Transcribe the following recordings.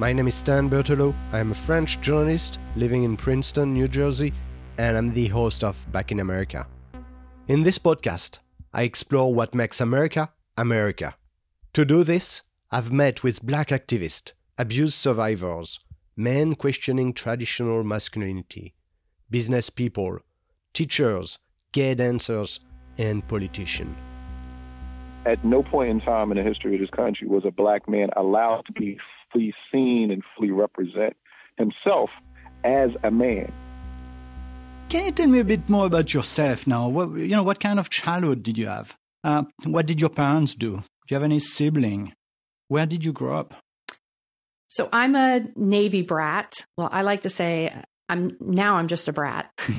My name is Stan Berteloot. I'm a French journalist living in Princeton, New Jersey, and I'm the host of Back in America. In this podcast, I explore what makes America America. To do this, I've met with black activists, abuse survivors, men questioning traditional masculinity, business people, teachers, gay dancers, and politicians. At no point in time in the history of this country was a black man allowed to be fully seen and fully represent himself as a man. Can you tell me a bit more about yourself now? What, you know, what kind of childhood did you have? Uh, what did your parents do? Do you have any sibling? Where did you grow up? So I'm a Navy brat. Well, I like to say I'm now I'm just a brat.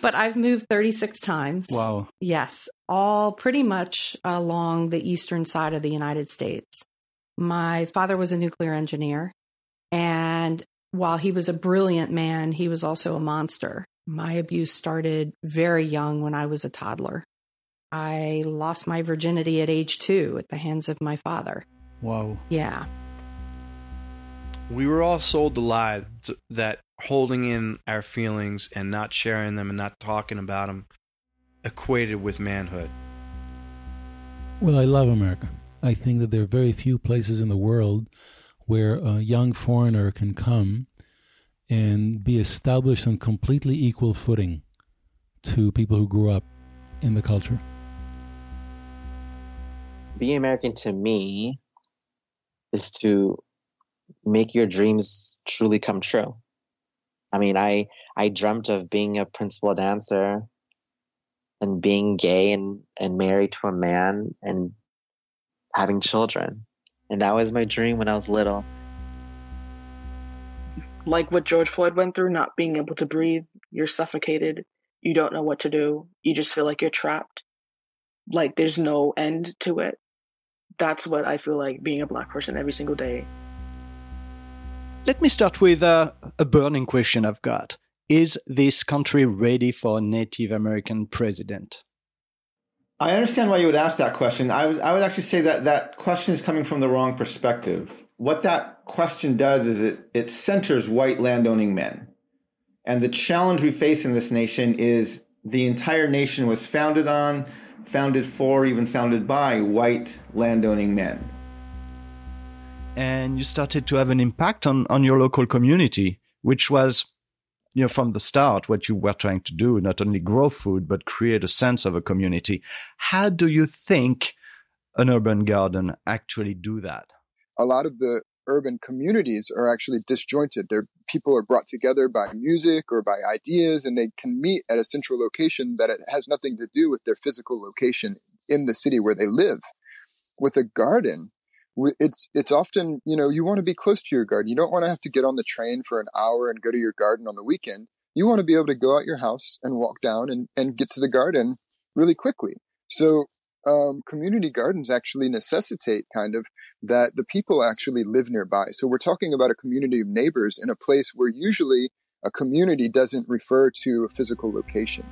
but I've moved 36 times. Wow. Yes, all pretty much along the eastern side of the United States. My father was a nuclear engineer, and while he was a brilliant man, he was also a monster. My abuse started very young when I was a toddler. I lost my virginity at age two at the hands of my father. Wow. Yeah. We were all sold the lie that holding in our feelings and not sharing them and not talking about them equated with manhood. Well, I love America. I think that there are very few places in the world where a young foreigner can come and be established on completely equal footing to people who grew up in the culture. Being American to me is to make your dreams truly come true. I mean, I I dreamt of being a principal dancer and being gay and, and married to a man and having children. And that was my dream when I was little. Like what George Floyd went through, not being able to breathe, you're suffocated, you don't know what to do, you just feel like you're trapped. Like there's no end to it. That's what I feel like being a black person every single day. Let me start with a, a burning question I've got. Is this country ready for a Native American president? I understand why you would ask that question. I would, I would actually say that that question is coming from the wrong perspective. What that question does is it, it centers white landowning men. And the challenge we face in this nation is the entire nation was founded on, founded for, even founded by white landowning men. And you started to have an impact on, on your local community, which was you know from the start what you were trying to do not only grow food but create a sense of a community. How do you think an urban garden actually do that? A lot of the urban communities are actually disjointed. Their people are brought together by music or by ideas and they can meet at a central location that it has nothing to do with their physical location in the city where they live. With a garden it's it's often you know you want to be close to your garden you don't want to have to get on the train for an hour and go to your garden on the weekend. You want to be able to go out your house and walk down and, and get to the garden really quickly. So um, community gardens actually necessitate kind of that the people actually live nearby. So we're talking about a community of neighbors in a place where usually a community doesn't refer to a physical location.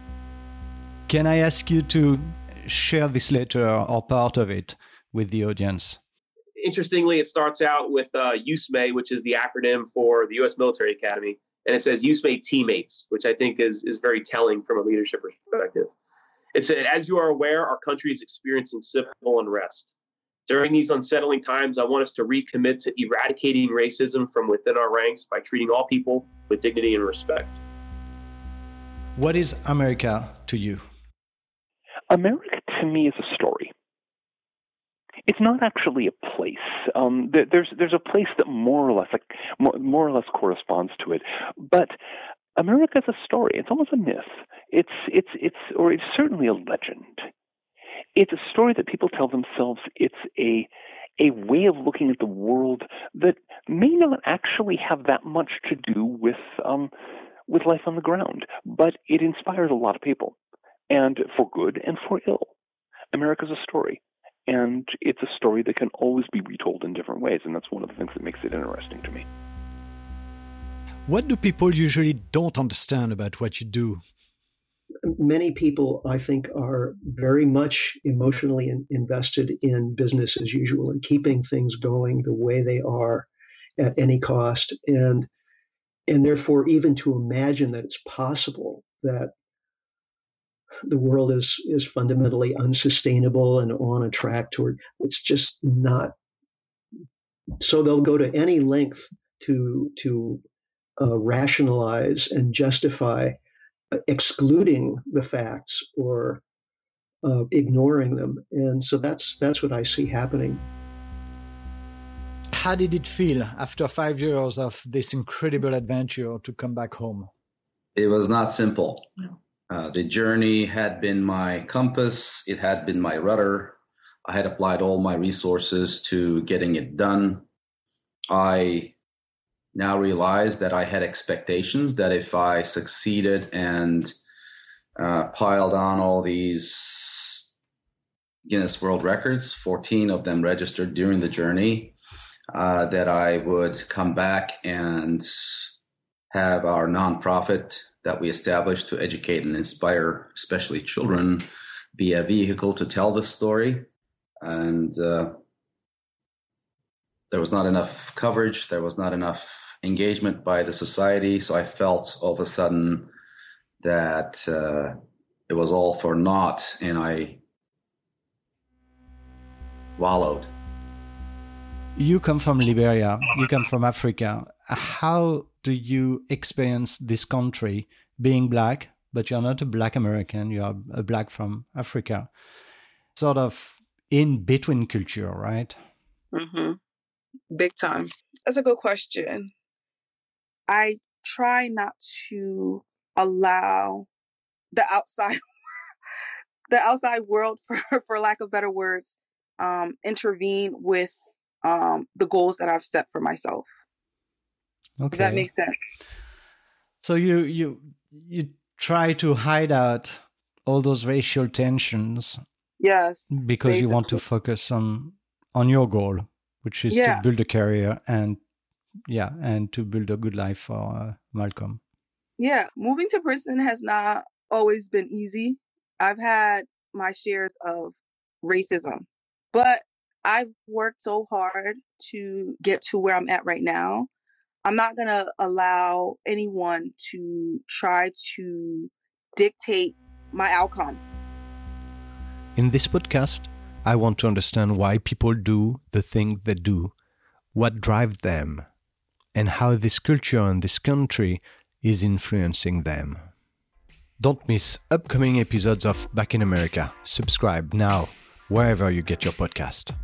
Can i ask you to share this letter or part of it with the audience interestingly, it starts out with uh, USMA, which is the acronym for the U.S. Military Academy, and it says USMA teammates, which I think is is very telling from a leadership perspective. It said, as you are aware, our country is experiencing civil unrest. During these unsettling times, I want us to recommit to eradicating racism from within our ranks by treating all people with dignity and respect. What is America to you? America to me is a story it's not actually a place. Um, there, there's there's a place that more or less like more, more or less corresponds to it, but America is a story. It's almost a myth. It's it's it's or it's certainly a legend. It's a story that people tell themselves. It's a a way of looking at the world that may not actually have that much to do with um, with life on the ground, but it inspires a lot of people, and for good and for ill. America's a story and it's a story that can always be retold in different ways and that's one of the things that makes it interesting to me. What do people usually don't understand about what you do? Many people i think are very much emotionally in, invested in business as usual and keeping things going the way they are at any cost, and and therefore even to imagine that it's possible that the world is is fundamentally unsustainable and on a track toward it's just not. So they'll go to any length to to uh, rationalize and justify uh, excluding the facts or uh, ignoring them. And so that's that's what i see happening. How did it feel after five years of this incredible adventure to come back home? It was not simple uh, the journey had been my compass, it had been my rudder. I had applied all my resources to getting it done. I now realize that I had expectations that if I succeeded and uh, piled on all these Guinness World Records, 14 of them registered during the journey, uh, that I would come back and have our nonprofit that we established to educate and inspire, especially children, be a vehicle to tell this story. And uh, there was not enough coverage, there was not enough engagement by the society. So I felt all of a sudden that uh, it was all for naught, and I wallowed. You come from Liberia, you come from Africa. How do you experience this country being black, but you're not a black American, you're a black from Africa? Sort of in between culture, right? Mm-hmm. Big time. That's a good question. I try not to allow the outside the outside world for for lack of better words um intervene with um the goals that I've set for myself. Okay. If that makes sense. So you you you try to hide out all those racial tensions. Yes. Because basically. you want to focus on on your goal, which is Yeah. to build a career and yeah, and to build a good life for uh, Malcolm. Yeah, moving to Princeton has not always been easy. I've had my shares of racism, but I've worked so hard to get to where I'm at right now. I'm not going to allow anyone to try to dictate my outcome. In this podcast, I want to understand why people do the thing they do, what drives them, and how this culture and this country is influencing them. Don't miss upcoming episodes of Back in America. Subscribe now, wherever you get your podcast.